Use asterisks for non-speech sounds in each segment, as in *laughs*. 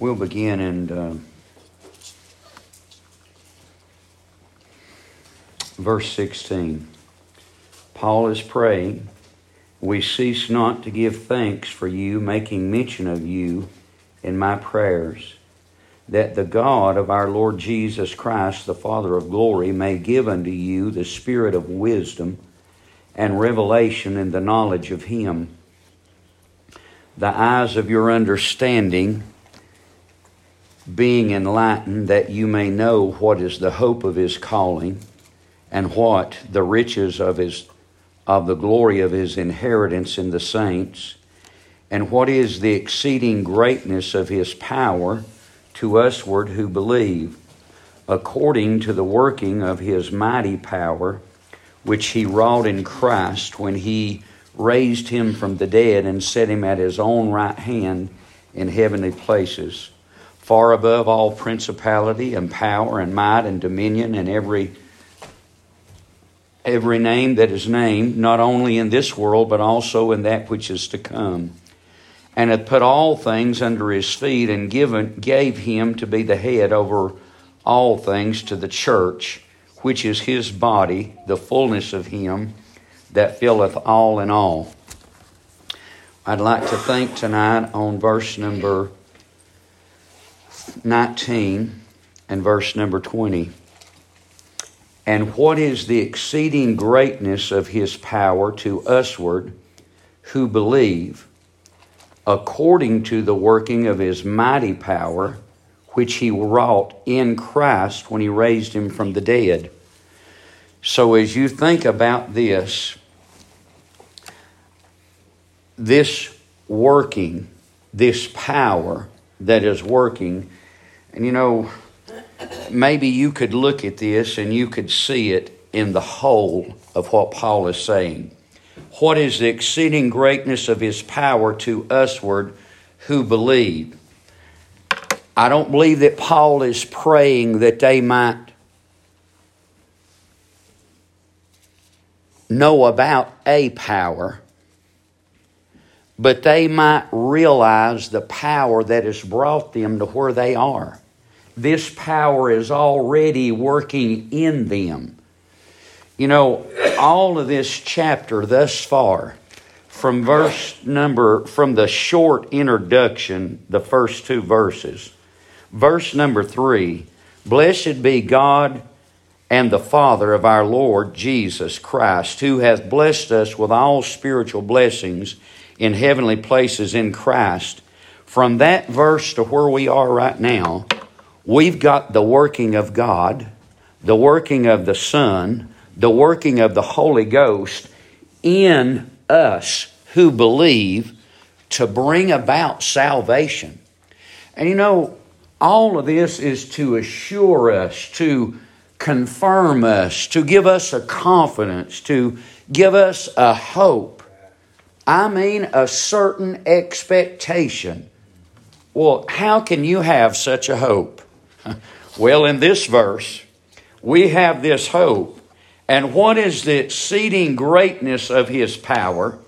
We'll begin in uh, verse 16. Paul is praying, We cease not to give thanks for you, making mention of you in my prayers, that the God of our Lord Jesus Christ, the Father of glory, may give unto you the spirit of wisdom and revelation in the knowledge of him, the eyes of your understanding being enlightened, that you may know what is the hope of his calling, and what the riches of his of the glory of his inheritance in the saints, and what is the exceeding greatness of his power to usward who believe, according to the working of his mighty power, which he wrought in Christ when he raised him from the dead and set him at his own right hand in heavenly places far above all principality and power and might and dominion and every every name that is named, not only in this world, but also in that which is to come. And hath put all things under his feet, and given gave him to be the head over all things to the church, which is his body, the fullness of him that filleth all in all. I'd like to think tonight on verse number 19 and verse number 20. And what is the exceeding greatness of his power to usward who believe, according to the working of his mighty power, which he wrought in Christ when he raised him from the dead? So, as you think about this, this working, this power that is working, and you know, maybe you could look at this and you could see it in the whole of what Paul is saying. What is the exceeding greatness of his power to usward who believe? I don't believe that Paul is praying that they might know about a power, but they might realize the power that has brought them to where they are. This power is already working in them. You know, all of this chapter thus far, from verse number, from the short introduction, the first two verses, verse number three, blessed be God and the Father of our Lord Jesus Christ, who hath blessed us with all spiritual blessings in heavenly places in Christ. From that verse to where we are right now, we've got the working of God, the working of the Son, the working of the Holy Ghost in us who believe to bring about salvation. And you know, all of this is to assure us, to confirm us, to give us a confidence, to give us a hope. I mean, a certain expectation. Well, how can you have such a hope? *laughs* Well, in this verse, we have this hope. And what is the exceeding greatness of his power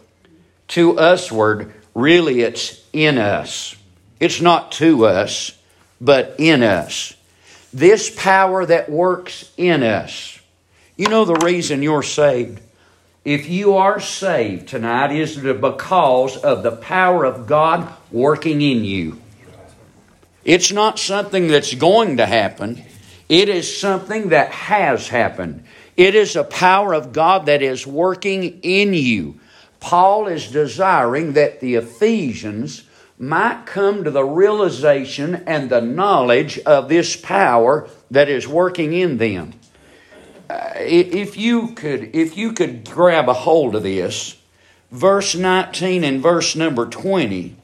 to usward? Really, it's in us. It's not to us, but in us. This power that works in us. You know the reason you're saved? If you are saved tonight, is because of the power of God working in you. It's not something that's going to happen. It is something that has happened. It is a power of God that is working in you. Paul is desiring that the Ephesians might come to the realization and the knowledge of this power that is working in them. Uh, if you could if you could grab a hold of this, verse 19 and verse number 20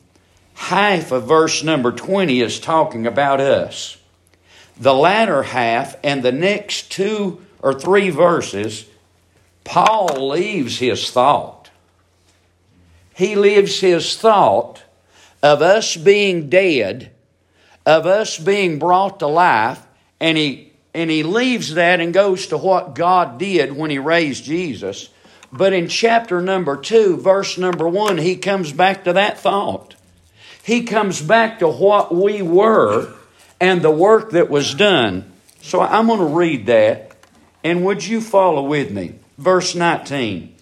half of verse number 20 is talking about us. The latter half and the next two or three verses, Paul leaves his thought. He leaves his thought of us being dead, of us being brought to life, and he, and he leaves that and goes to what God did when he raised Jesus. But in chapter number two, verse number one, he comes back to that thought. He comes back to what we were and the work that was done. So I'm going to read that, and would you follow with me? Verse 19.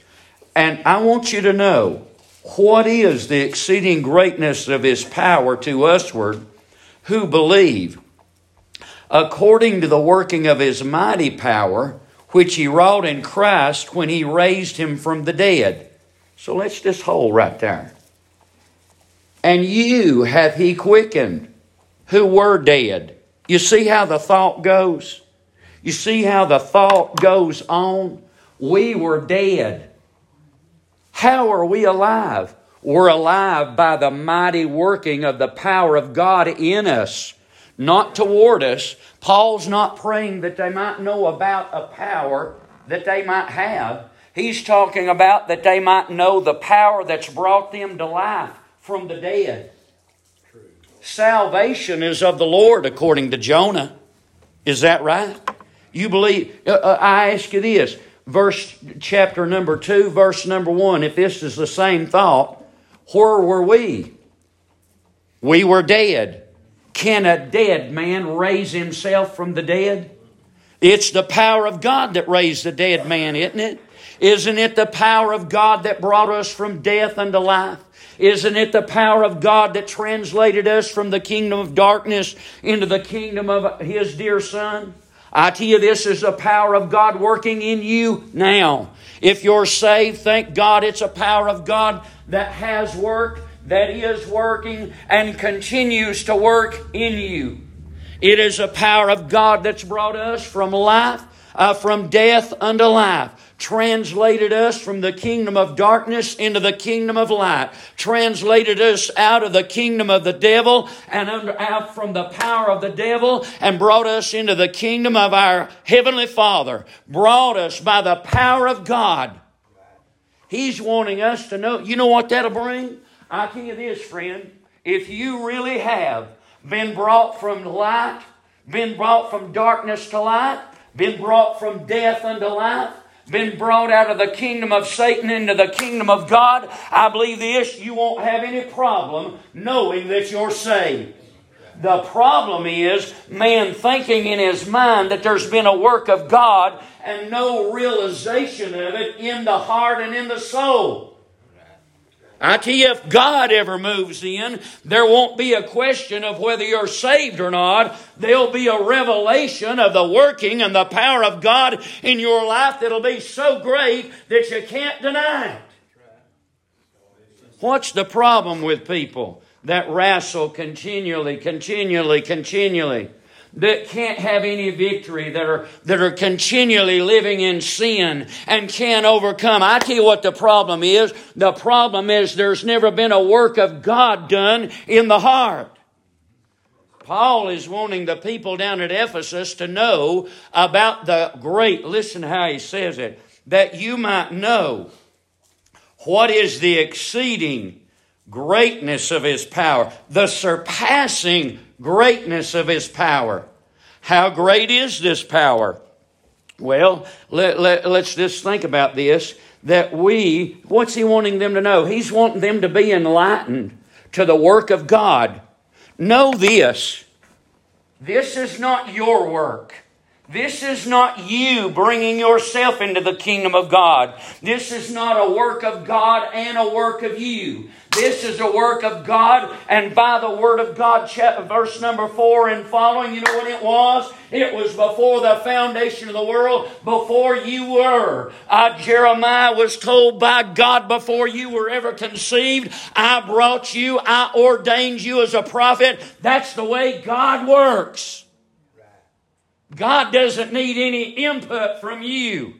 And I want you to know what is the exceeding greatness of his power to usward who believe, according to the working of his mighty power, which he wrought in Christ when he raised him from the dead. So let's just hold right there. And you hath he quickened who were dead. You see how the thought goes? You see how the thought goes on? We were dead. How are we alive? We're alive by the mighty working of the power of God in us, not toward us. Paul's not praying that they might know about a power that they might have. He's talking about that they might know the power that's brought them to life from the dead. Salvation is of the Lord, according to Jonah. Is that right? You believe? Uh, uh, I ask you this, verse chapter number two, verse number one. If this is the same thought, where were we? We were dead. Can a dead man raise himself from the dead? It's the power of God that raised the dead man, isn't it? Isn't it the power of God that brought us from death unto life? Isn't it the power of God that translated us from the kingdom of darkness into the kingdom of His dear Son? I tell you, this is the power of God working in you now. If you're saved, thank God it's a power of God that has worked, that is working, and continues to work in you. It is a power of God that's brought us from life, uh, from death unto life translated us from the kingdom of darkness into the kingdom of light, translated us out of the kingdom of the devil and under, out from the power of the devil and brought us into the kingdom of our heavenly Father, brought us by the power of God. He's wanting us to know, you know what that'll bring? I tell you this, friend, if you really have been brought from light, been brought from darkness to light, been brought from death unto life, been brought out of the kingdom of Satan into the kingdom of God, I believe this, you won't have any problem knowing that you're saved. The problem is man thinking in his mind that there's been a work of God and no realization of it in the heart and in the soul. I tell you, if God ever moves in, there won't be a question of whether you're saved or not. There'll be a revelation of the working and the power of God in your life that'll be so great that you can't deny it. What's the problem with people that wrestle continually, continually, continually? That can't have any victory, that are, that are continually living in sin and can't overcome. I tell you what the problem is. The problem is there's never been a work of God done in the heart. Paul is wanting the people down at Ephesus to know about the great, listen how he says it, that you might know what is the exceeding greatness of his power, the surpassing greatness of his power. How great is this power? Well, let, let, let's just think about this. That we, what's he wanting them to know? He's wanting them to be enlightened to the work of God. Know this this is not your work. This is not you bringing yourself into the kingdom of God. This is not a work of God and a work of you. This is a work of God, and by the word of God, verse number four and following, you know what it was? It was before the foundation of the world, before you were. Uh, Jeremiah was told by God before you were ever conceived, I brought you, I ordained you as a prophet. That's the way God works. God doesn't need any input from you.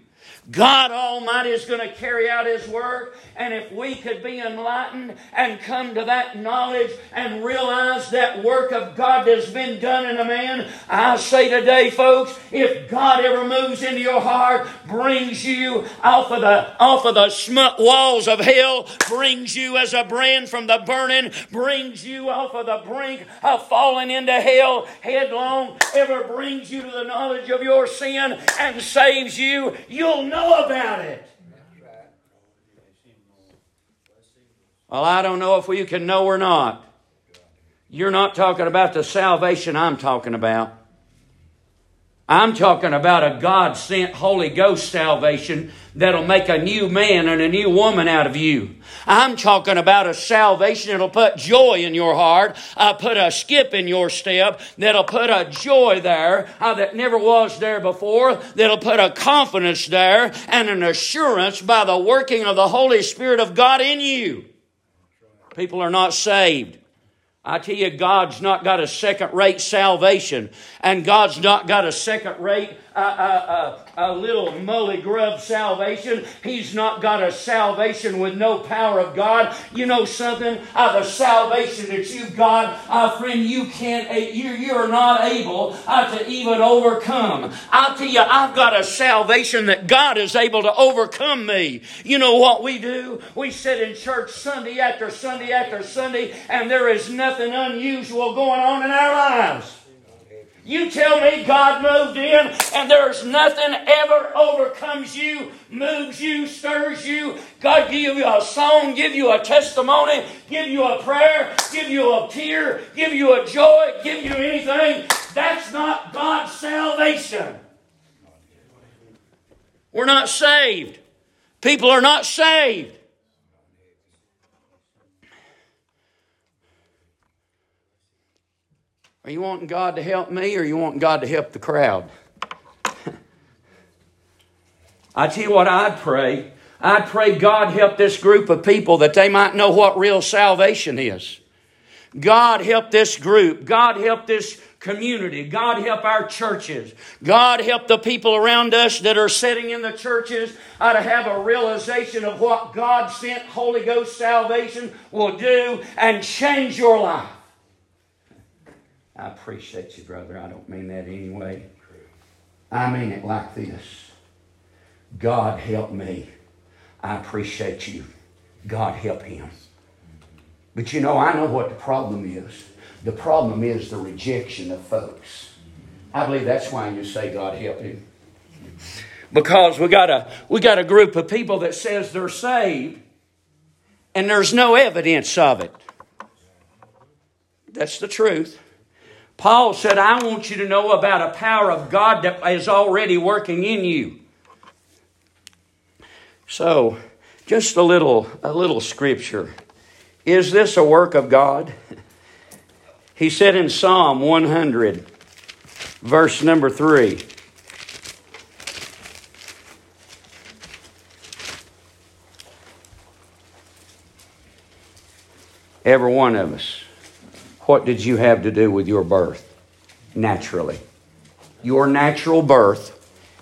God Almighty is going to carry out His work. And if we could be enlightened and come to that knowledge and realize that work of God has been done in a man, I say today, folks, if God ever moves into your heart, brings you off of the, off of the smut walls of hell, brings you as a brand from the burning, brings you off of the brink of falling into hell headlong, ever brings you to the knowledge of your sin and saves you, you'll know about it. Well, I don't know if you can know or not. You're not talking about the salvation I'm talking about. I'm talking about a God sent Holy Ghost salvation that'll make a new man and a new woman out of you. I'm talking about a salvation that'll put joy in your heart, uh, put a skip in your step, that'll put a joy there uh, that never was there before, that'll put a confidence there and an assurance by the working of the Holy Spirit of God in you. People are not saved. I tell you, God's not got a second rate salvation, and God's not got a second rate a, a, a, little mully grub salvation. He's not got a salvation with no power of God. You know something? Uh, the salvation that you've got, uh, friend, you can't, uh, you, you're not able uh, to even overcome. I'll tell you, I've got a salvation that God is able to overcome me. You know what we do? We sit in church Sunday after Sunday after Sunday, and there is nothing unusual going on in our lives. You tell me God moved in and there's nothing ever overcomes you, moves you, stirs you. God give you a song, give you a testimony, give you a prayer, give you a tear, give you a joy, give you anything. That's not God's salvation. We're not saved. People are not saved. Are you wanting God to help me or you wanting God to help the crowd? I tell you what I'd pray. I'd pray God help this group of people that they might know what real salvation is. God help this group. God help this community. God help our churches. God help the people around us that are sitting in the churches uh, to have a realization of what God sent Holy Ghost salvation will do and change your life. I appreciate you, brother. I don't mean that anyway. I mean it like this God help me. I appreciate you. God help him. But you know, I know what the problem is. The problem is the rejection of folks. I believe that's why you say God help him. Because we got a we got a group of people that says they're saved and there's no evidence of it. That's the truth. Paul said, I want you to know about a power of God that is already working in you. So, just a little, a little scripture. Is this a work of God? He said in Psalm 100, verse number 3. Every one of us. What did you have to do with your birth? Naturally. Your natural birth.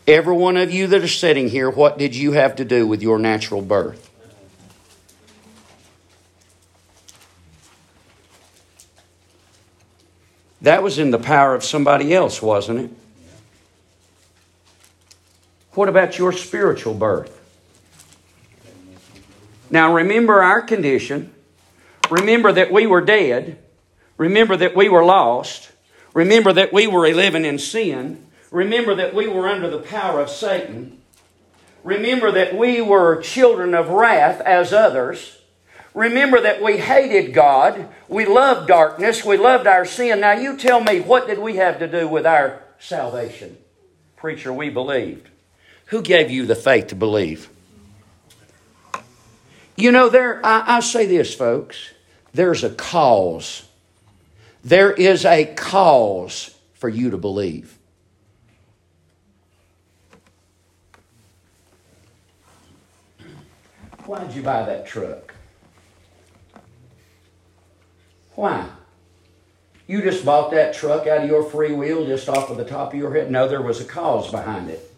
Every one of you that are sitting here, what did you have to do with your natural birth? That was in the power of somebody else, wasn't it? What about your spiritual birth? Now remember our condition. Remember that we were dead. Remember that we were lost. Remember that we were living in sin. Remember that we were under the power of Satan. Remember that we were children of wrath as others. Remember that we hated God. We loved darkness. We loved our sin. Now, you tell me, what did we have to do with our salvation? Preacher, we believed. Who gave you the faith to believe? You know, there, I, I say this, folks, there's a cause there is a cause for you to believe. Why'd you buy that truck? Why? You just bought that truck out of your free will, just off of the top of your head? No, there was a cause behind it.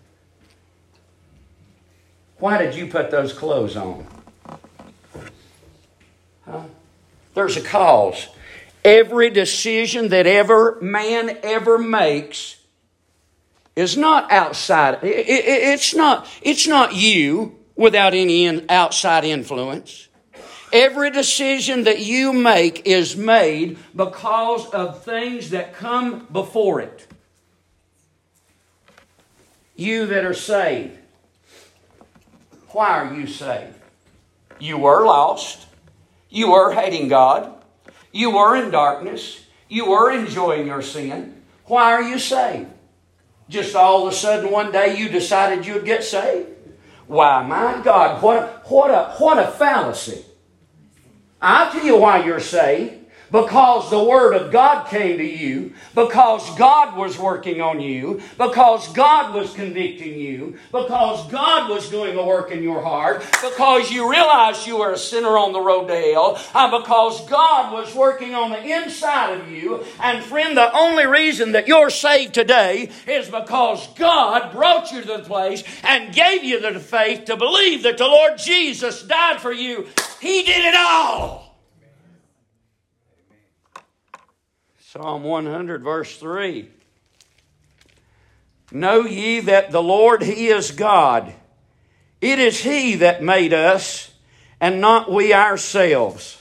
Why did you put those clothes on? Huh? There's a cause. Every decision that ever man ever makes is not outside. it's not. It's not you without any outside influence. Every decision that you make is made because of things that come before it. You that are saved, why are you saved? You were lost. You were hating God. You were in darkness. You were enjoying your sin. Why are you saved? Just all of a sudden one day you decided you'd get saved? Why, my God, what a, what a, what a fallacy. I'll tell you why you're saved because the Word of God came to you, because God was working on you, because God was convicting you, because God was doing a work in your heart, because you realized you were a sinner on the road to hell, and because God was working on the inside of you. And friend, the only reason that you're saved today is because God brought you to the place and gave you the faith to believe that the Lord Jesus died for you. He did it all. Psalm 100, verse 3. Know ye that the Lord, He is God. It is He that made us, and not we ourselves.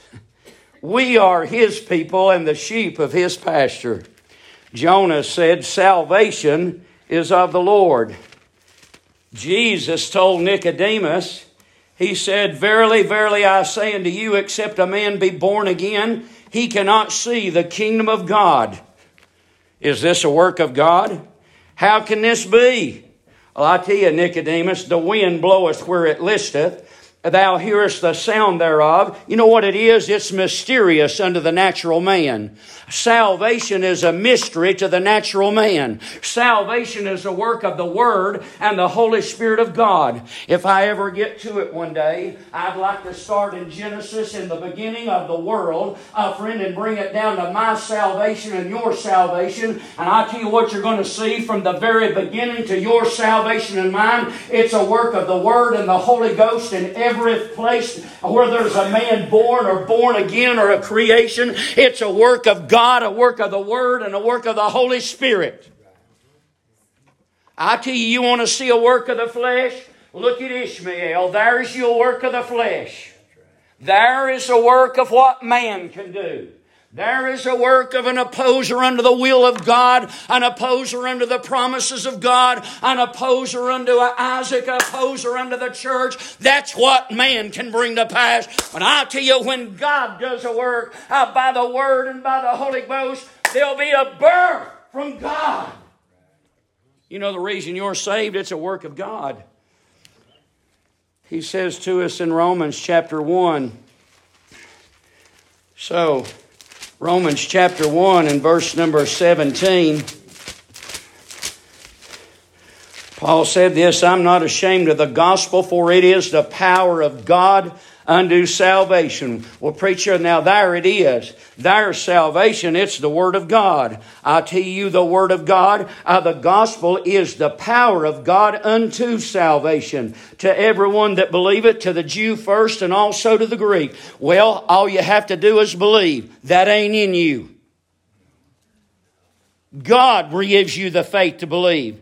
We are His people and the sheep of His pasture. Jonah said, Salvation is of the Lord. Jesus told Nicodemus, He said, Verily, verily, I say unto you, except a man be born again, he cannot see the kingdom of God. Is this a work of God? How can this be? Well, I tell you, Nicodemus, the wind bloweth where it listeth, thou hearest the sound thereof. You know what it is? It's mysterious unto the natural man. Salvation is a mystery to the natural man. Salvation is a work of the Word and the Holy Spirit of God. If I ever get to it one day, I'd like to start in Genesis in the beginning of the world, uh, friend, and bring it down to my salvation and your salvation. And I tell you what you're going to see from the very beginning to your salvation and mine. It's a work of the Word and the Holy Ghost in every place where there's a man born or born again or a creation. It's a work of God, a work of the Word, and a work of the Holy Spirit. I tell you, you want to see a work of the flesh? Look at Ishmael. There's your work of the flesh. There is a work of what man can do. There is a work of an opposer unto the will of God, an opposer unto the promises of God, an opposer unto Isaac, an opposer unto the church. That's what man can bring to pass. But I tell you, when God does a work uh, by the Word and by the Holy Ghost, there'll be a birth from God. You know the reason you're saved? It's a work of God. He says to us in Romans chapter 1 So, Romans chapter 1 and verse number 17. Paul said this I'm not ashamed of the gospel, for it is the power of God unto salvation. Well, preacher, now there it is. There's salvation. It's the Word of God. I tell you, the Word of God, uh, the gospel is the power of God unto salvation to everyone that believe it, to the Jew first and also to the Greek. Well, all you have to do is believe. That ain't in you. God gives you the faith to believe.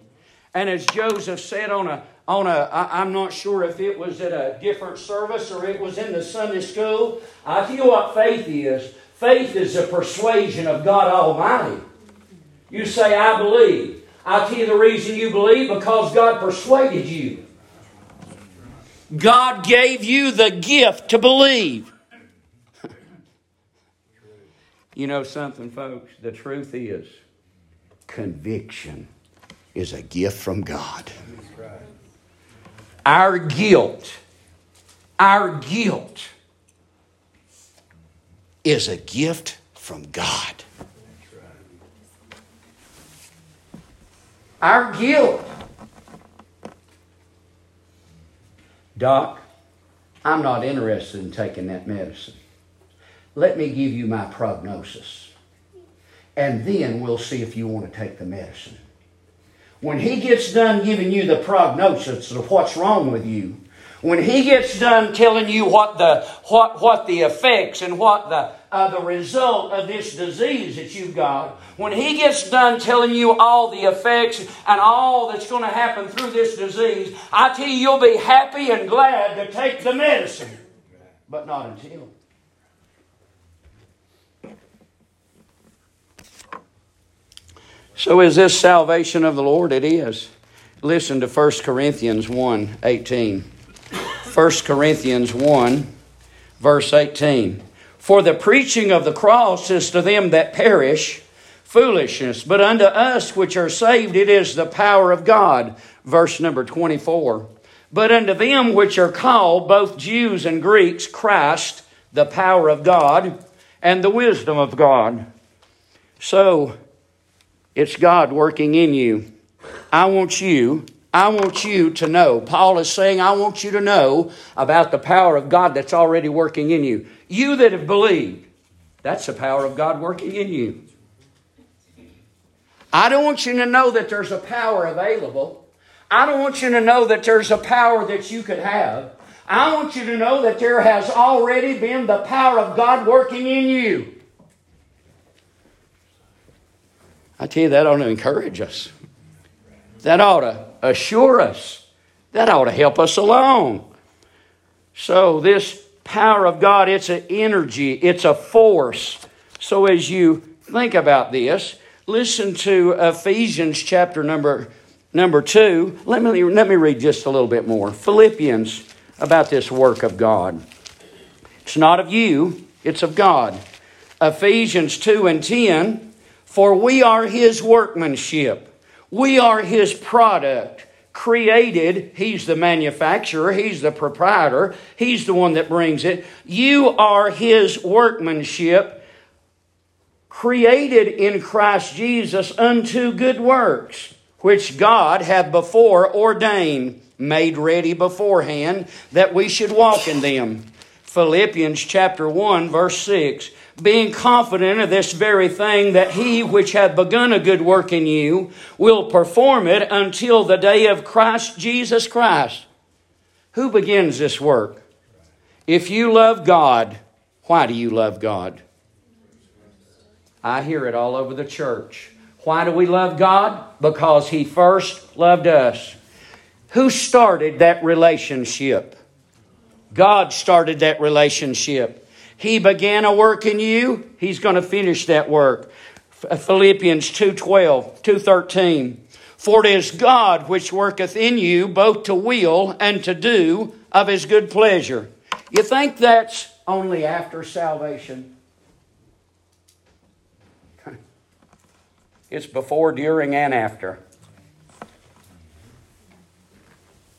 And as Joseph said on a on a, I, I'm not sure if it was at a different service or it was in the Sunday school. I tell you what faith is. Faith is a persuasion of God Almighty. You say, I believe. i tell you the reason you believe because God persuaded you. God gave you the gift to believe. *laughs* you know something, folks? The truth is, conviction is a gift from God. Our guilt, our guilt is a gift from God. Our guilt. Doc, I'm not interested in taking that medicine. Let me give you my prognosis. And then we'll see if you want to take the medicine. When he gets done giving you the prognosis of what's wrong with you, when he gets done telling you what the what what the effects and what the uh, the result of this disease that you've got, when he gets done telling you all the effects and all that's going to happen through this disease, I tell you, you'll be happy and glad to take the medicine, but not until. So is this salvation of the Lord? It is. Listen to 1 Corinthians 1 18. 1 Corinthians 1, verse 18. For the preaching of the cross is to them that perish foolishness, but unto us which are saved it is the power of God. Verse number 24. But unto them which are called, both Jews and Greeks, Christ, the power of God and the wisdom of God. So, it's God working in you. I want you, I want you to know. Paul is saying, I want you to know about the power of God that's already working in you. You that have believed, that's the power of God working in you. I don't want you to know that there's a power available. I don't want you to know that there's a power that you could have. I want you to know that there has already been the power of God working in you. I tell you, that ought to encourage us. That ought to assure us. That ought to help us along. So, this power of God, it's an energy, it's a force. So, as you think about this, listen to Ephesians chapter number, number 2. Let me, let me read just a little bit more. Philippians about this work of God. It's not of you, it's of God. Ephesians 2 and 10 For we are his workmanship, we are his product. Created, he's the manufacturer, he's the proprietor, he's the one that brings it. You are his workmanship, created in Christ Jesus unto good works, which God hath before ordained made ready beforehand that we should walk in them. Philippians chapter 1 verse 6 being confident of this very thing that he which hath begun a good work in you will perform it until the day of Christ Jesus Christ. Who begins this work? If you love God, why do you love God? I hear it all over the church. Why do we love God? Because He first loved us. Who started that relationship? God started that relationship. He began a work in you, He's going to finish that work. Philippians 2:12, 2:13. For it is God which worketh in you both to will and to do of his good pleasure. You think that's only after salvation? *laughs* It's before, during, and after.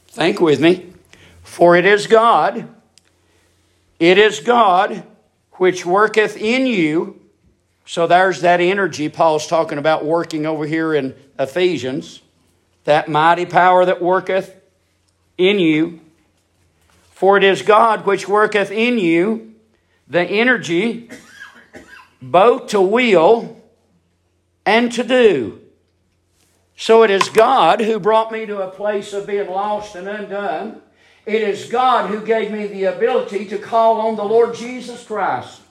Think with me. For it is God, it is God which worketh in you. So there's that energy Paul's talking about working over here in Ephesians. That mighty power that worketh in you. For it is God which worketh in you the energy both to will and to do so it is God who brought me to a place of being lost and undone. It is God who gave me the ability to call on the Lord Jesus Christ.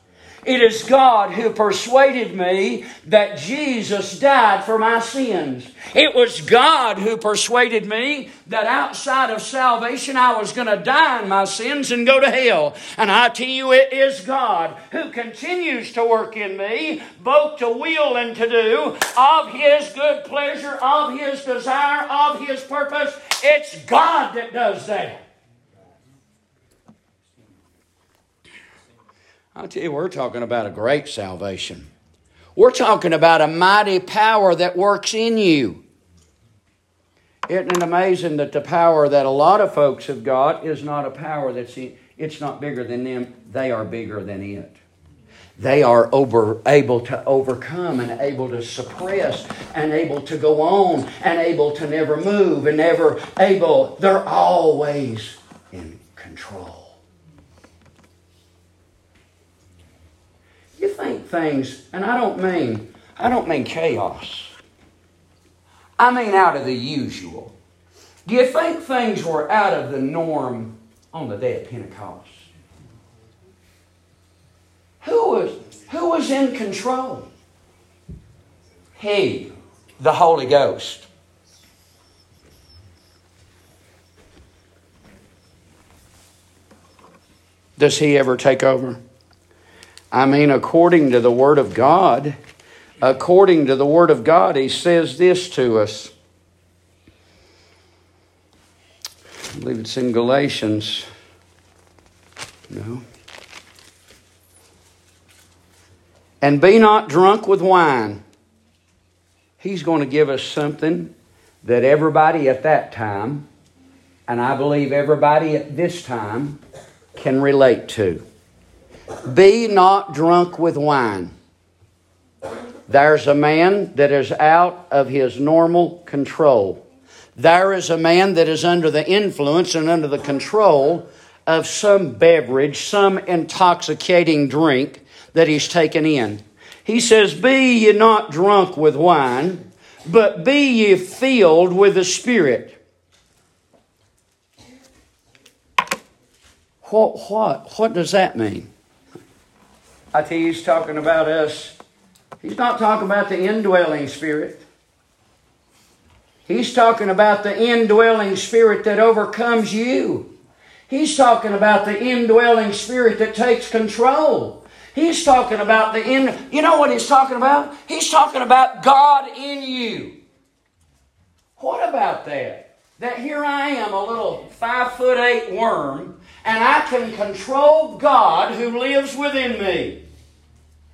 It is God who persuaded me that Jesus died for my sins. It was God who persuaded me that outside of salvation I was going to die in my sins and go to hell. And I tell you, it is God who continues to work in me, both to will and to do, of His good pleasure, of His desire, of His purpose. It's God that does that. I'll tell you, we're talking about a great salvation. We're talking about a mighty power that works in you. Isn't it amazing that the power that a lot of folks have got is not a power that's in, it's not bigger than them, they are bigger than it. They are over, able to overcome and able to suppress and able to go on and able to never move and never able, they're always in control. You think things, and I don't mean, I don't mean chaos. I mean out of the usual. Do you think things were out of the norm on the day of Pentecost? Who was, who was in control? He, the Holy Ghost. Does he ever take over? I mean, according to the Word of God, according to the Word of God, He says this to us. I believe it's in Galatians. No. And be not drunk with wine. He's going to give us something that everybody at that time, and I believe everybody at this time, can relate to. Be not drunk with wine. There's a man that is out of his normal control. There is a man that is under the influence and under the control of some beverage, some intoxicating drink that he's taken in. He says, Be ye not drunk with wine, but be ye filled with the Spirit. What, what, what does that mean? I he's talking about us. He's not talking about the indwelling spirit. He's talking about the indwelling spirit that overcomes you. He's talking about the indwelling spirit that takes control. He's talking about the in. You know what he's talking about? He's talking about God in you. What about that? That here I am, a little five foot eight worm, and I can control God who lives within me.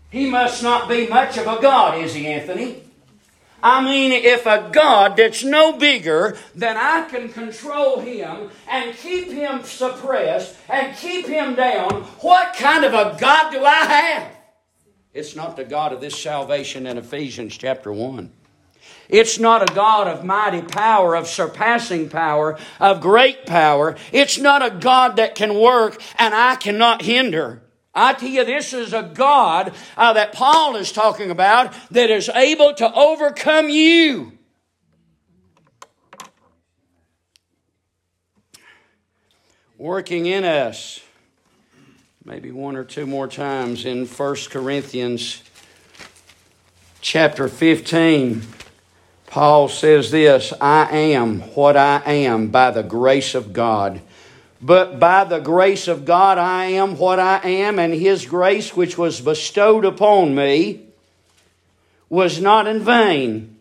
He must not be much of a God, is he, Anthony? I mean, if a God that's no bigger than I can control him and keep him suppressed and keep him down, what kind of a God do I have? It's not the God of this salvation in Ephesians chapter 1. It's not a God of mighty power, of surpassing power, of great power. It's not a God that can work and I cannot hinder. I tell you, this is a God uh, that Paul is talking about that is able to overcome you. Working in us. Maybe one or two more times in 1 Corinthians chapter 15. Paul says this I am what I am by the grace of God. But by the grace of God I am what I am, and His grace which was bestowed upon me was not in vain,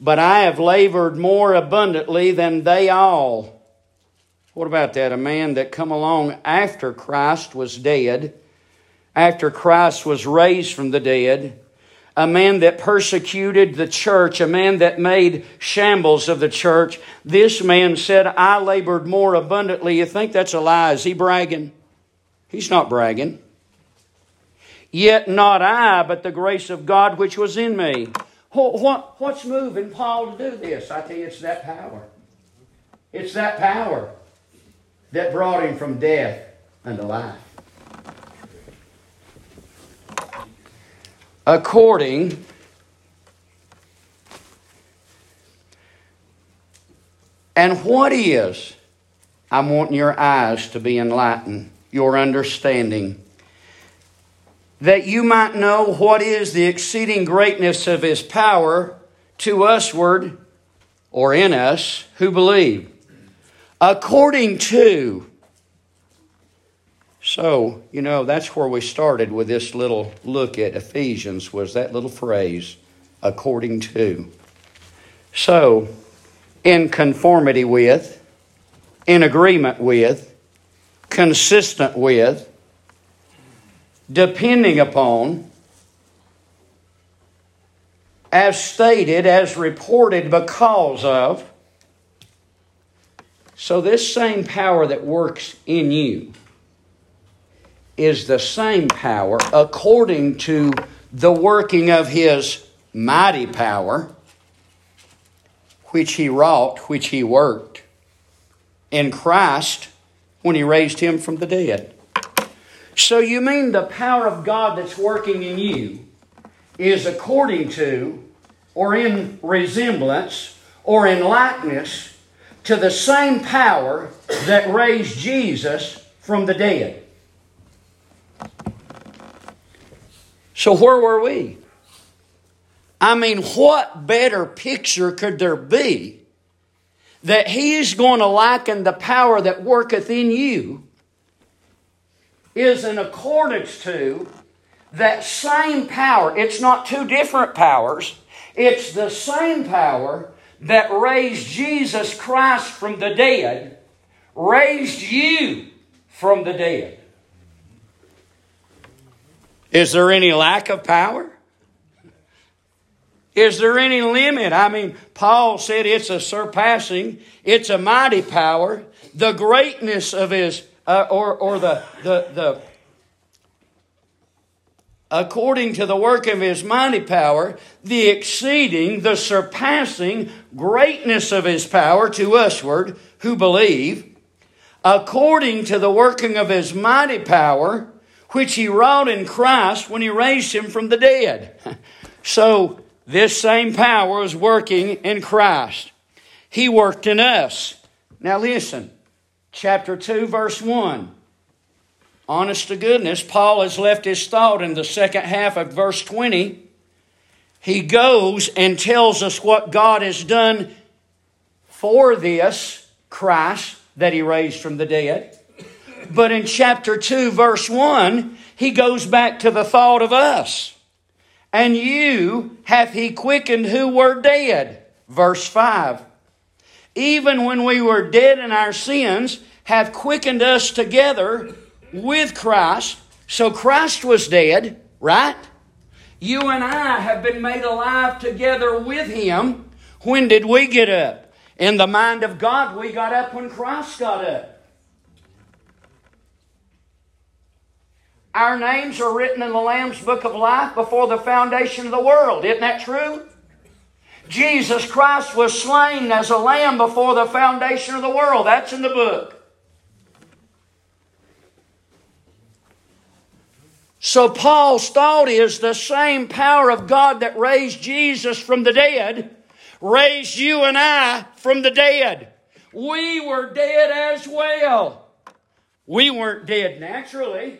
but I have labored more abundantly than they all. What about that? A man that come along after Christ was dead, after Christ was raised from the dead, a man that persecuted the church, a man that made shambles of the church. This man said, I labored more abundantly. You think that's a lie? Is he bragging? He's not bragging. Yet not I, but the grace of God which was in me. What, what's moving Paul to do this? I tell you, it's that power. It's that power that brought him from death unto life. According and what is i'm wanting your eyes to be enlightened your understanding that you might know what is the exceeding greatness of his power to usward or in us who believe. According to so, you know, that's where we started with this little look at Ephesians, was that little phrase, according to. So, in conformity with, in agreement with, consistent with, depending upon, as stated, as reported because of. So, this same power that works in you is the same power according to the working of his mighty power, which he wrought, which he worked in Christ when he raised him from the dead. So you mean the power of God that's working in you is according to, or in resemblance, or in likeness to the same power that raised Jesus from the dead. So, where were we? I mean, what better picture could there be that He is going to liken the power that worketh in you is in accordance to that same power. It's not two different powers, it's the same power that raised Jesus Christ from the dead, raised you from the dead. Is there any lack of power? Is there any limit? I mean, Paul said it's a surpassing, it's a mighty power. The greatness of his, uh, or, or the, the, the, according to the work of his mighty power, the exceeding, the surpassing greatness of his power to usward who believe, according to the working of his mighty power, which he wrought in Christ when he raised him from the dead. *laughs* so, this same power is working in Christ. He worked in us. Now, listen, chapter 2, verse 1. Honest to goodness, Paul has left his thought in the second half of verse 20. He goes and tells us what God has done for this Christ that he raised from the dead. But in chapter 2, verse 1, he goes back to the thought of us. And you hath he quickened who were dead. Verse 5. Even when we were dead in our sins, hath quickened us together with Christ. So Christ was dead, right? You and I have been made alive together with Him. When did we get up? In the mind of God, we got up when Christ got up. Our names are written in the Lamb's Book of Life before the foundation of the world. Isn't that true? Jesus Christ was slain as a lamb before the foundation of the world. That's in the book. So Paul's thought is the same power of God that raised Jesus from the dead raised you and I from the dead. We were dead as well. We weren't dead naturally.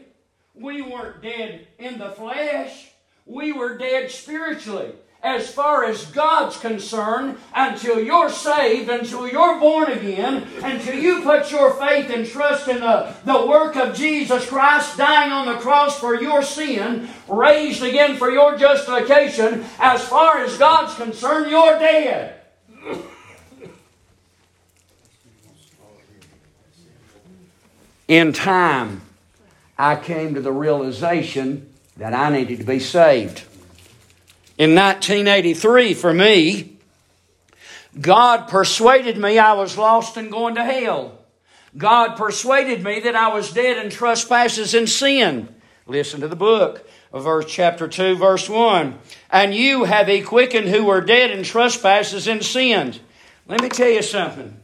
We weren't dead in the flesh. We were dead spiritually as far as God's concerned until you're saved, until you're born again, until you put your faith and trust in the, the work of Jesus Christ dying on the cross for your sin, raised again for your justification, as far as God's concerned, you're dead. In time, I came to the realization that I needed to be saved in 1983 for me, God persuaded me I was lost and going to hell. God persuaded me that I was dead in trespasses and sin. Listen to the book, of verse chapter 2, verse 1. And you have he quickened who were dead in trespasses and sins. Let me tell you something.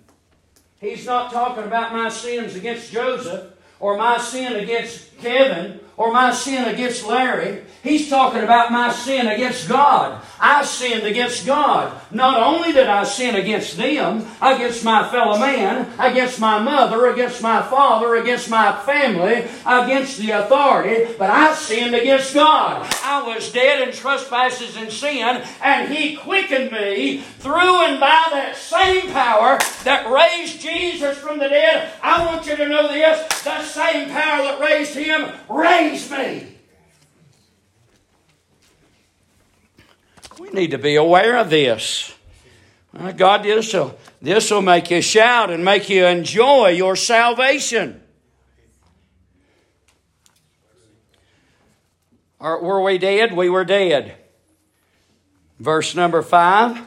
He's not talking about my sins against Joseph or my sin against Kevin or my sin against Larry. He's talking about my sin against God. I sinned against God. Not only did I sin against them, against my fellow man, against my mother, against my father, against my family, against the authority, but I sinned against God. I was dead in trespasses and sin, and He quickened me through and by that same power that raised Jesus from the dead. I want you to know this the same power that raised Him raised me. We need to be aware of this. God, this will, this will make you shout and make you enjoy your salvation. Or were we dead? We were dead. Verse number five.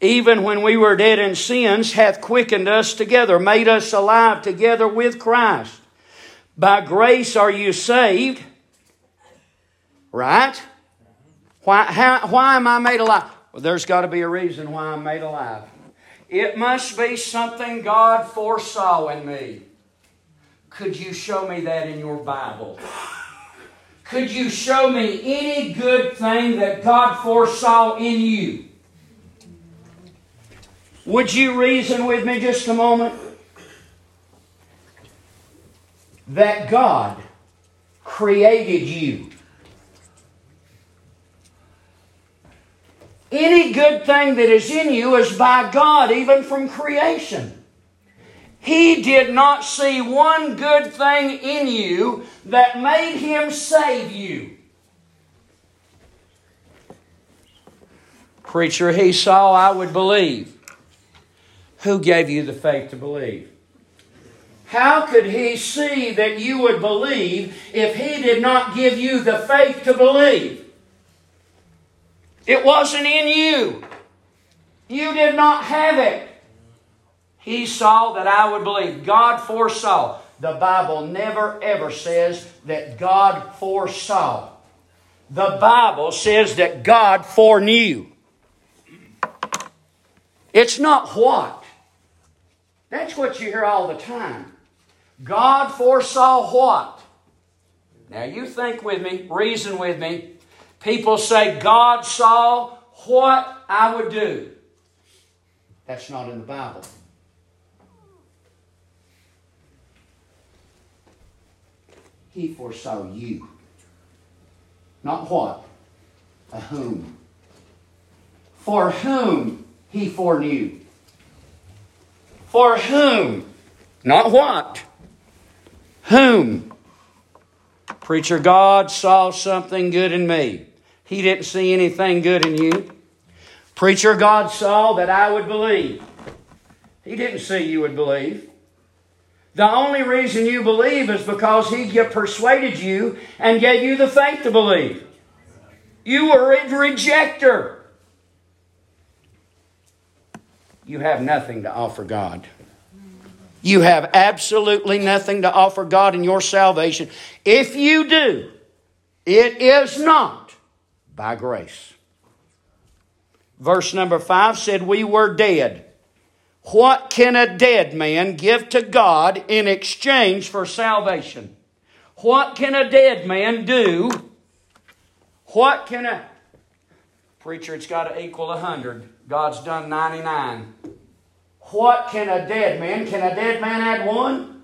Even when we were dead in sins, hath quickened us together, made us alive together with Christ. By grace are you saved. Right? Why, how, why am I made alive? Well, there's got to be a reason why I'm made alive. It must be something God foresaw in me. Could you show me that in your Bible? Could you show me any good thing that God foresaw in you? Would you reason with me just a moment? That God created you. Any good thing that is in you is by God, even from creation. He did not see one good thing in you that made Him save you. Preacher, He saw I would believe. Who gave you the faith to believe? How could he see that you would believe if he did not give you the faith to believe? It wasn't in you. You did not have it. He saw that I would believe. God foresaw. The Bible never ever says that God foresaw. The Bible says that God foreknew. It's not what. That's what you hear all the time. God foresaw what? Now you think with me, reason with me. People say God saw what I would do. That's not in the Bible. He foresaw you. Not what? A whom. For whom he foreknew. For whom? Not what. Whom? Preacher, God saw something good in me. He didn't see anything good in you. Preacher, God saw that I would believe. He didn't see you would believe. The only reason you believe is because He persuaded you and gave you the faith to believe. You were a rejecter. You have nothing to offer God. You have absolutely nothing to offer God in your salvation. If you do, it is not by grace. Verse number five said, We were dead. What can a dead man give to God in exchange for salvation? What can a dead man do? What can a preacher? It's got to equal a hundred. God's done ninety nine. What can a dead man? Can a dead man add one?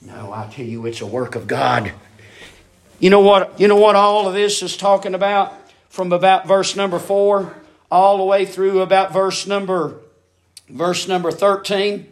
No, I tell you, it's a work of God. You know what? You know what all of this is talking about from about verse number four all the way through about verse number verse number thirteen.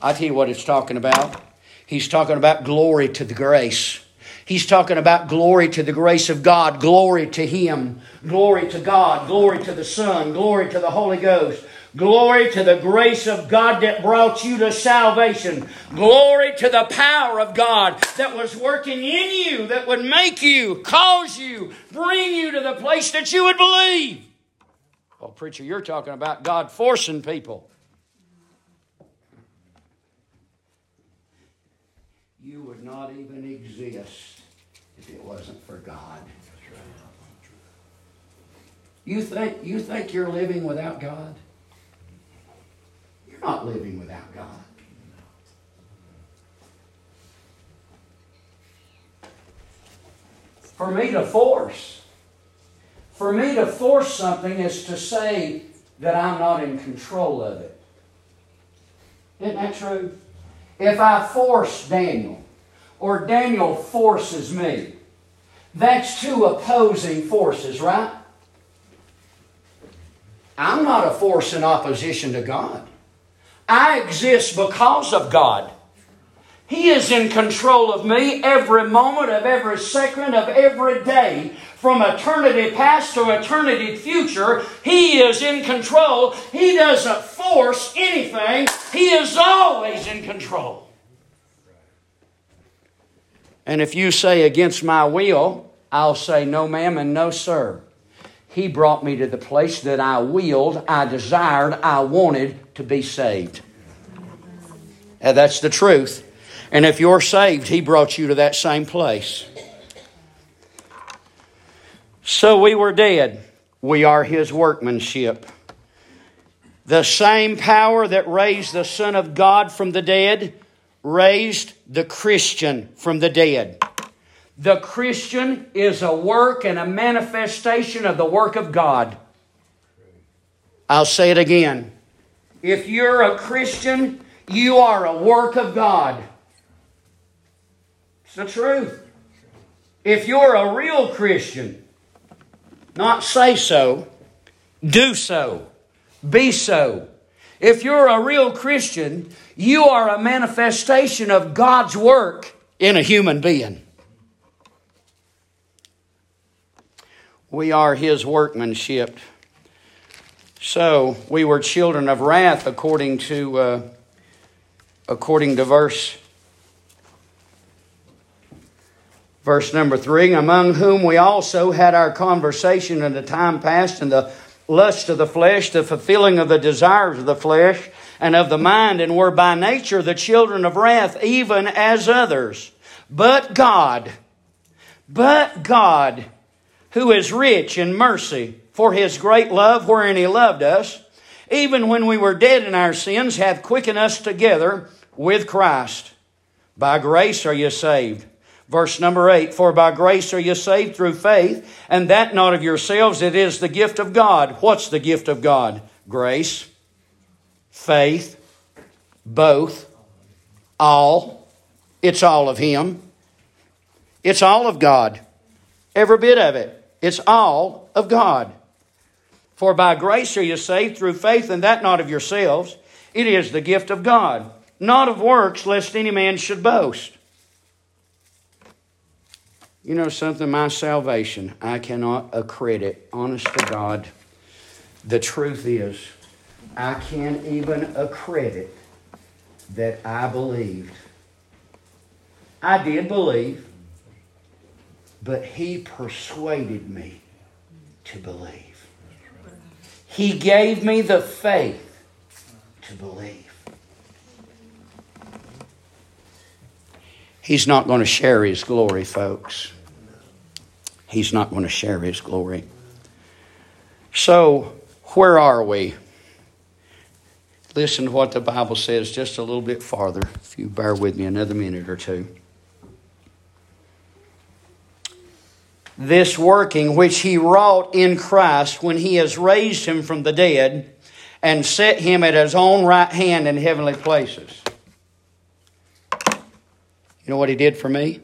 I tell you what it's talking about. He's talking about glory to the grace. He's talking about glory to the grace of God, glory to Him, glory to God, glory to the Son, glory to the Holy Ghost. Glory to the grace of God that brought you to salvation. Glory to the power of God that was working in you, that would make you, cause you, bring you to the place that you would believe. Well, preacher, you're talking about God forcing people. You would not even exist if it wasn't for God. You think, you think you're living without God? You're not living without God. For me to force, for me to force something is to say that I'm not in control of it. Isn't that true? If I force Daniel, or Daniel forces me, that's two opposing forces, right? I'm not a force in opposition to God. I exist because of God. He is in control of me every moment of every second of every day. From eternity past to eternity future, He is in control. He doesn't force anything, He is always in control. And if you say against my will, I'll say no, ma'am, and no, sir. He brought me to the place that I willed, I desired, I wanted to be saved. And that's the truth. And if you're saved, He brought you to that same place. So we were dead. We are His workmanship. The same power that raised the Son of God from the dead raised the Christian from the dead. The Christian is a work and a manifestation of the work of God. I'll say it again. If you're a Christian, you are a work of God. It's the truth. If you're a real Christian, not say so, do so, be so. If you're a real Christian, you are a manifestation of God's work in a human being. We are his workmanship. So we were children of wrath according to uh, according to verse verse number 3 among whom we also had our conversation in the time past in the lust of the flesh the fulfilling of the desires of the flesh and of the mind and were by nature the children of wrath even as others but God but God who is rich in mercy for his great love wherein he loved us even when we were dead in our sins hath quickened us together with Christ. By grace are you saved. Verse number eight, for by grace are you saved through faith, and that not of yourselves, it is the gift of God. What's the gift of God? Grace, faith, both, all. It's all of Him. It's all of God. Every bit of it. It's all of God. For by grace are you saved through faith, and that not of yourselves. It is the gift of God not of works, lest any man should boast. You know something? My salvation, I cannot accredit. Honest to God, the truth is, I can't even accredit that I believed. I did believe, but He persuaded me to believe. He gave me the faith to believe. He's not going to share his glory, folks. He's not going to share his glory. So, where are we? Listen to what the Bible says just a little bit farther, if you bear with me another minute or two. This working which he wrought in Christ when he has raised him from the dead and set him at his own right hand in heavenly places you know what He did for me?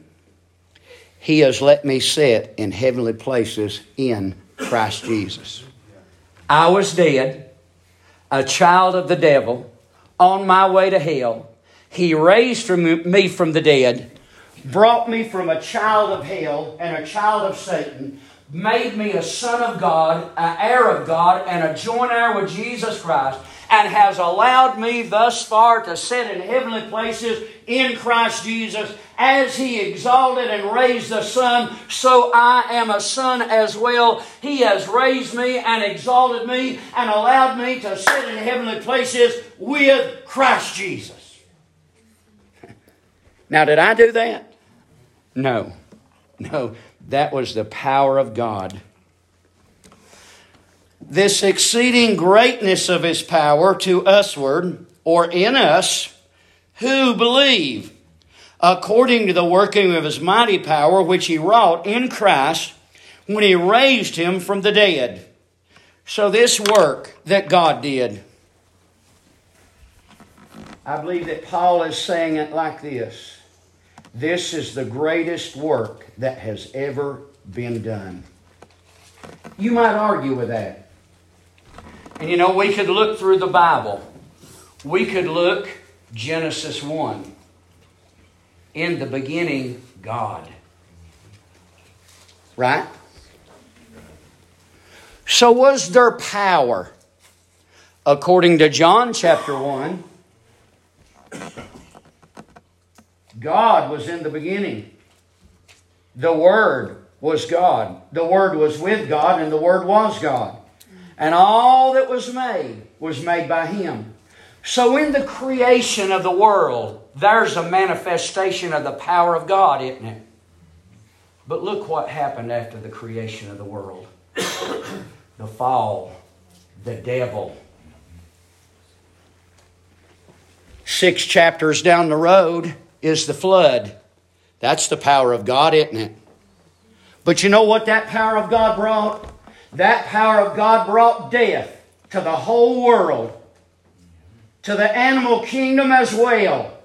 He has let me sit in heavenly places in Christ Jesus. I was dead, a child of the devil, on my way to hell. He raised me from the dead, brought me from a child of hell and a child of Satan, made me a son of God, an heir of God, and a joint heir with Jesus Christ and has allowed me thus far to sit in heavenly places in Christ Jesus. As He exalted and raised the Son, so I am a son as well. He has raised me and exalted me and allowed me to sit in heavenly places with Christ Jesus. *laughs* Now, did I do that? No. No. That was the power of God this exceeding greatness of his power to usward or in us who believe, according to the working of his mighty power which he wrought in Christ when he raised him from the dead. So, this work that God did, I believe that Paul is saying it like this This is the greatest work that has ever been done. You might argue with that. And you know, we could look through the Bible. We could look Genesis 1. In the beginning, God. Right? So, was there power? According to John chapter 1, God was in the beginning. The Word was God. The Word was with God, and the Word was God. And all that was made was made by Him. So, in the creation of the world, there's a manifestation of the power of God, isn't it? But look what happened after the creation of the world *coughs* the fall, the devil. Six chapters down the road is the flood. That's the power of God, isn't it? But you know what that power of God brought? That power of God brought death to the whole world, to the animal kingdom as well,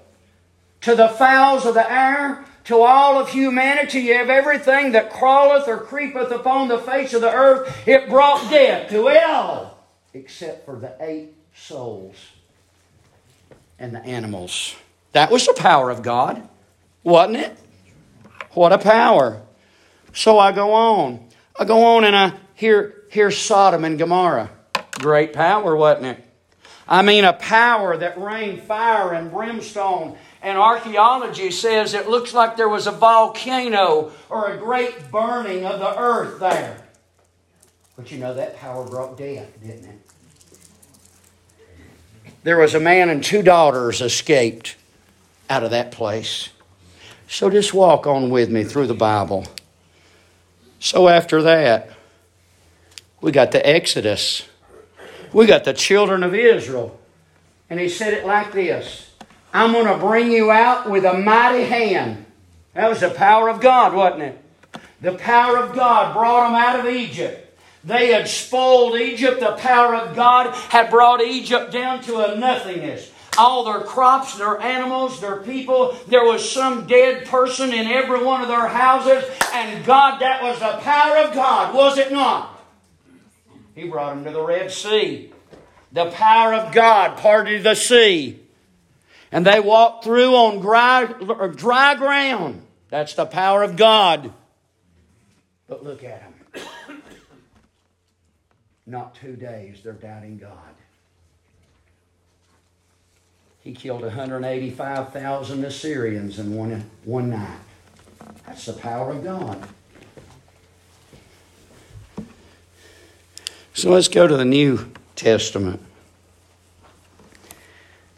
to the fowls of the air, to all of humanity, of everything that crawleth or creepeth upon the face of the earth. It brought death to all, except for the eight souls and the animals. That was the power of God, wasn't it? What a power. So I go on. I go on and I hear, here's Sodom and Gomorrah. Great power, wasn't it? I mean, a power that rained fire and brimstone. And archaeology says it looks like there was a volcano or a great burning of the earth there. But you know, that power brought death, didn't it? There was a man and two daughters escaped out of that place. So just walk on with me through the Bible. So after that, we got the Exodus. We got the children of Israel. And he said it like this I'm going to bring you out with a mighty hand. That was the power of God, wasn't it? The power of God brought them out of Egypt. They had spoiled Egypt. The power of God had brought Egypt down to a nothingness all their crops, their animals, their people. There was some dead person in every one of their houses. And God, that was the power of God, was it not? He brought them to the Red Sea. The power of God parted the sea. And they walked through on dry, dry ground. That's the power of God. But look at them. *coughs* Not two days, they're doubting God. He killed 185,000 Assyrians in one, one night. That's the power of God. So let's go to the New Testament.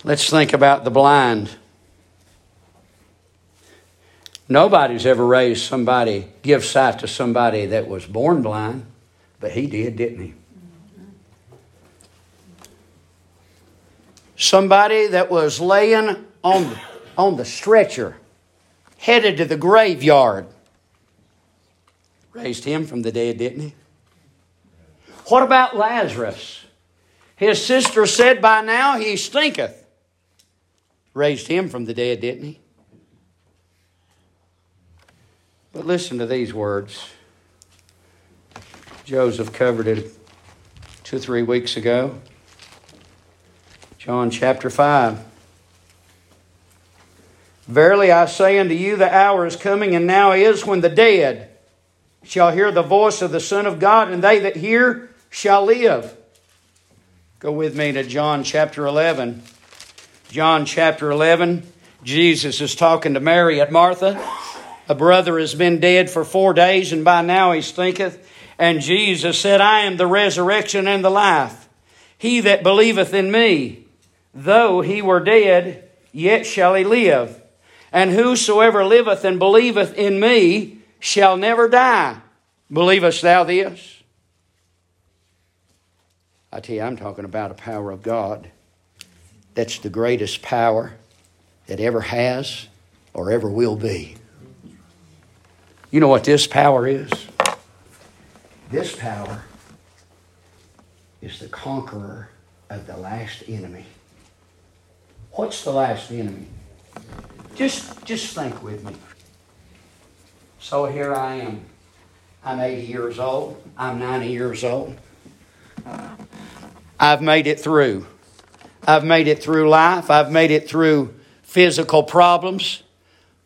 Let's think about the blind. Nobody's ever raised somebody, give sight to somebody that was born blind, but he did, didn't he? Somebody that was laying on, on the stretcher, headed to the graveyard. Raised him from the dead, didn't he? What about Lazarus? His sister said, By now he stinketh. Raised him from the dead, didn't he? But listen to these words. Joseph covered it two three weeks ago. John chapter 5. Verily I say unto you, the hour is coming, and now is, when the dead shall hear the voice of the Son of God, and they that hear shall live. Go with me to John chapter 11. John chapter 11. Jesus is talking to Mary at Martha. A brother has been dead for four days, and by now he stinketh. And Jesus said, I am the resurrection and the life. He that believeth in me, though he were dead, yet shall he live. And whosoever liveth and believeth in me shall never die. Believest thou this? I tell you, I'm talking about a power of God. That's the greatest power that ever has or ever will be. You know what this power is? This power is the conqueror of the last enemy. What's the last enemy? Just, just think with me. So here I am. I'm 80 years old. I'm 90 years old. I've made it through. I've made it through life. I've made it through physical problems,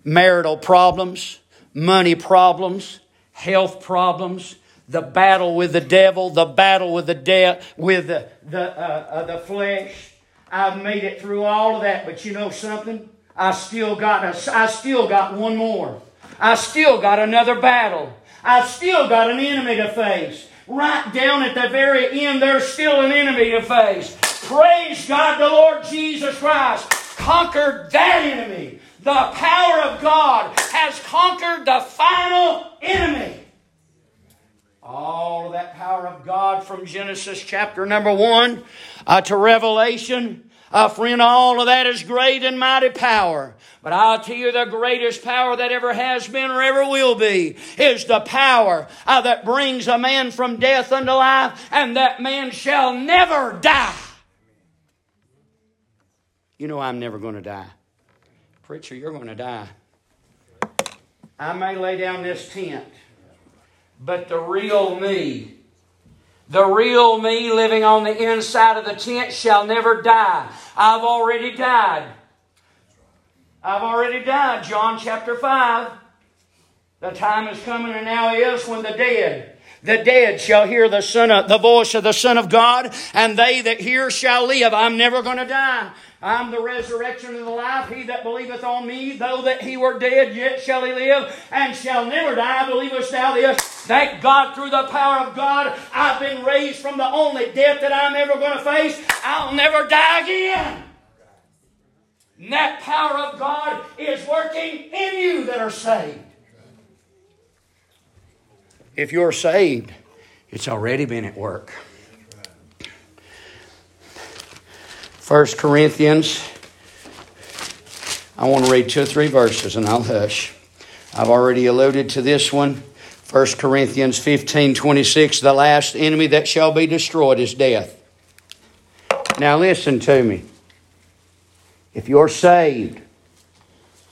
marital problems, money problems, health problems, the battle with the devil, the battle with the de- with the the, uh, uh, the flesh, I've made it through all of that, but you know something? I still got a, I still got one more. I still got another battle. I still got an enemy to face. Right down at the very end, there's still an enemy to face. Praise God, the Lord Jesus Christ conquered that enemy. The power of God has conquered the final enemy. All of that power of God from Genesis chapter number one uh, to Revelation. Uh, friend, all of that is great and mighty power. But I'll tell you the greatest power that ever has been or ever will be is the power uh, that brings a man from death unto life, and that man shall never die. You know I'm never going to die. Preacher, you're going to die. I may lay down this tent, but the real me the real me living on the inside of the tent shall never die. I've already died. I've already died. John chapter 5. The time is coming and now is when the dead The dead shall hear the son of, the voice of the Son of God, and they that hear shall live. I'm never going to die. I'm the resurrection and the life. He that believeth on me, though that he were dead, yet shall he live, and shall never die. Believest thou this? Thank God through the power of God, I've been raised from the only death that I'm ever going to face. I'll never die again. And that power of God is working in you that are saved. If you're saved, it's already been at work. 1 Corinthians, I want to read two or three verses and I'll hush. I've already alluded to this one. 1 Corinthians 15 26, the last enemy that shall be destroyed is death. Now listen to me. If you're saved,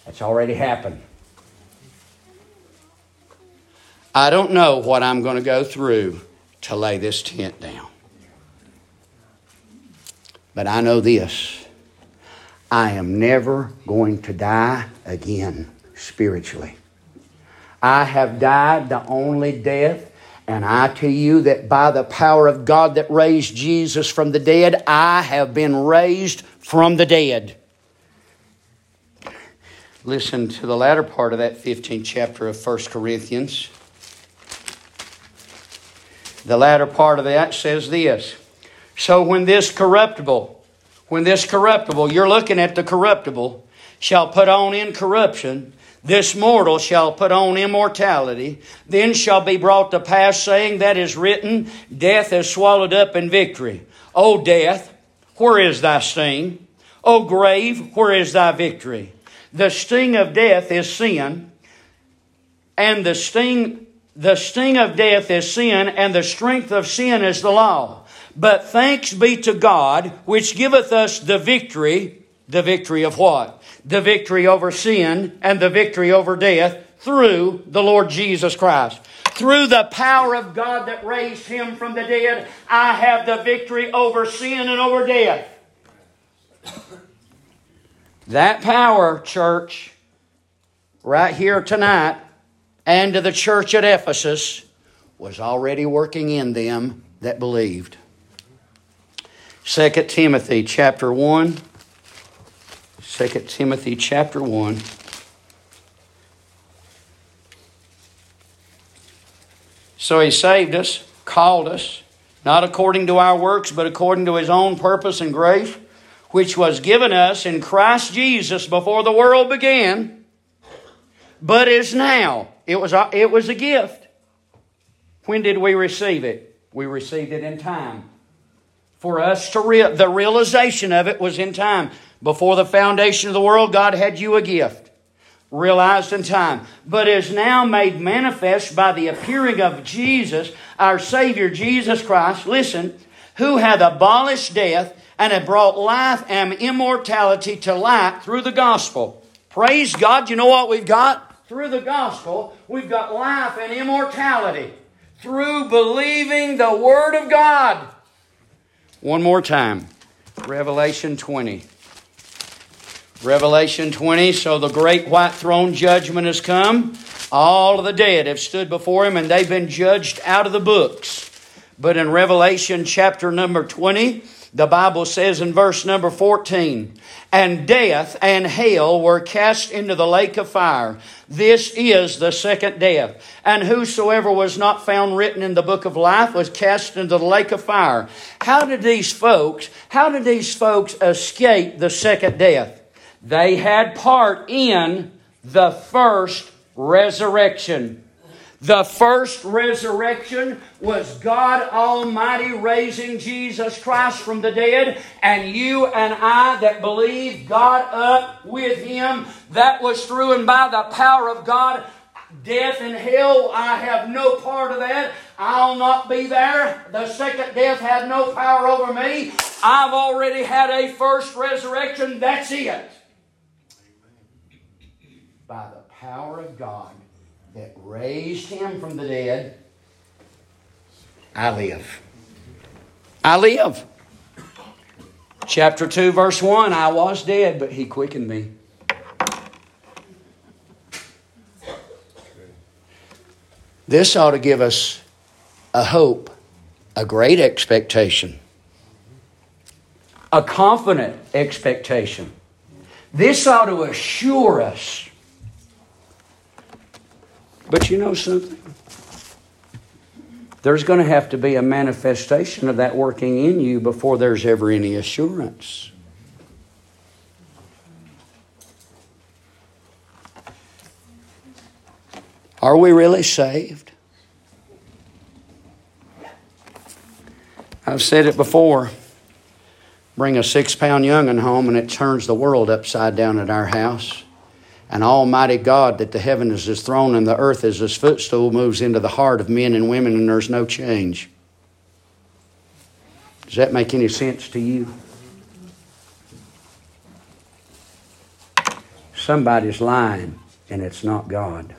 that's already happened. I don't know what I'm going to go through to lay this tent down. But I know this I am never going to die again spiritually. I have died the only death, and I tell you that by the power of God that raised Jesus from the dead, I have been raised from the dead. Listen to the latter part of that 15th chapter of 1 Corinthians. The latter part of that says this So when this corruptible, when this corruptible, you're looking at the corruptible, shall put on incorruption, this mortal shall put on immortality, then shall be brought to pass, saying, That is written, Death is swallowed up in victory. O death, where is thy sting? O grave, where is thy victory? The sting of death is sin, and the sting the sting of death is sin, and the strength of sin is the law. But thanks be to God, which giveth us the victory. The victory of what? The victory over sin and the victory over death through the Lord Jesus Christ. Through the power of God that raised him from the dead, I have the victory over sin and over death. That power, church, right here tonight, and to the church at Ephesus was already working in them that believed. 2 Timothy chapter 1. 2 Timothy chapter 1. So he saved us, called us, not according to our works, but according to his own purpose and grace, which was given us in Christ Jesus before the world began, but is now it was a, it was a gift. When did we receive it? We received it in time. For us to re- the realization of it was in time. Before the foundation of the world, God had you a gift. Realized in time. But is now made manifest by the appearing of Jesus, our Savior Jesus Christ. Listen, who hath abolished death and hath brought life and immortality to light through the gospel. Praise God. You know what we've got? through the gospel, we've got life and immortality through believing the Word of God. One more time Revelation 20. Revelation 20. So the great white throne judgment has come. All of the dead have stood before him and they've been judged out of the books. But in Revelation chapter number 20, the Bible says in verse number 14, and death and hell were cast into the lake of fire. This is the second death. And whosoever was not found written in the book of life was cast into the lake of fire. How did these folks, how did these folks escape the second death? They had part in the first resurrection. The first resurrection was God Almighty raising Jesus Christ from the dead, and you and I that believe God up with Him. That was through and by the power of God. Death and hell, I have no part of that. I'll not be there. The second death had no power over me. I've already had a first resurrection. That's it. By the power of God that raised him from the dead, I live. I live. Chapter 2, verse 1 I was dead, but he quickened me. This ought to give us a hope, a great expectation, a confident expectation. This ought to assure us. But you know something? There's going to have to be a manifestation of that working in you before there's ever any assurance. Are we really saved? I've said it before. Bring a six pound young'un home and it turns the world upside down at our house. And Almighty God, that the heaven is his throne and the earth is his footstool, moves into the heart of men and women and there's no change. Does that make any sense to you? Somebody's lying and it's not God.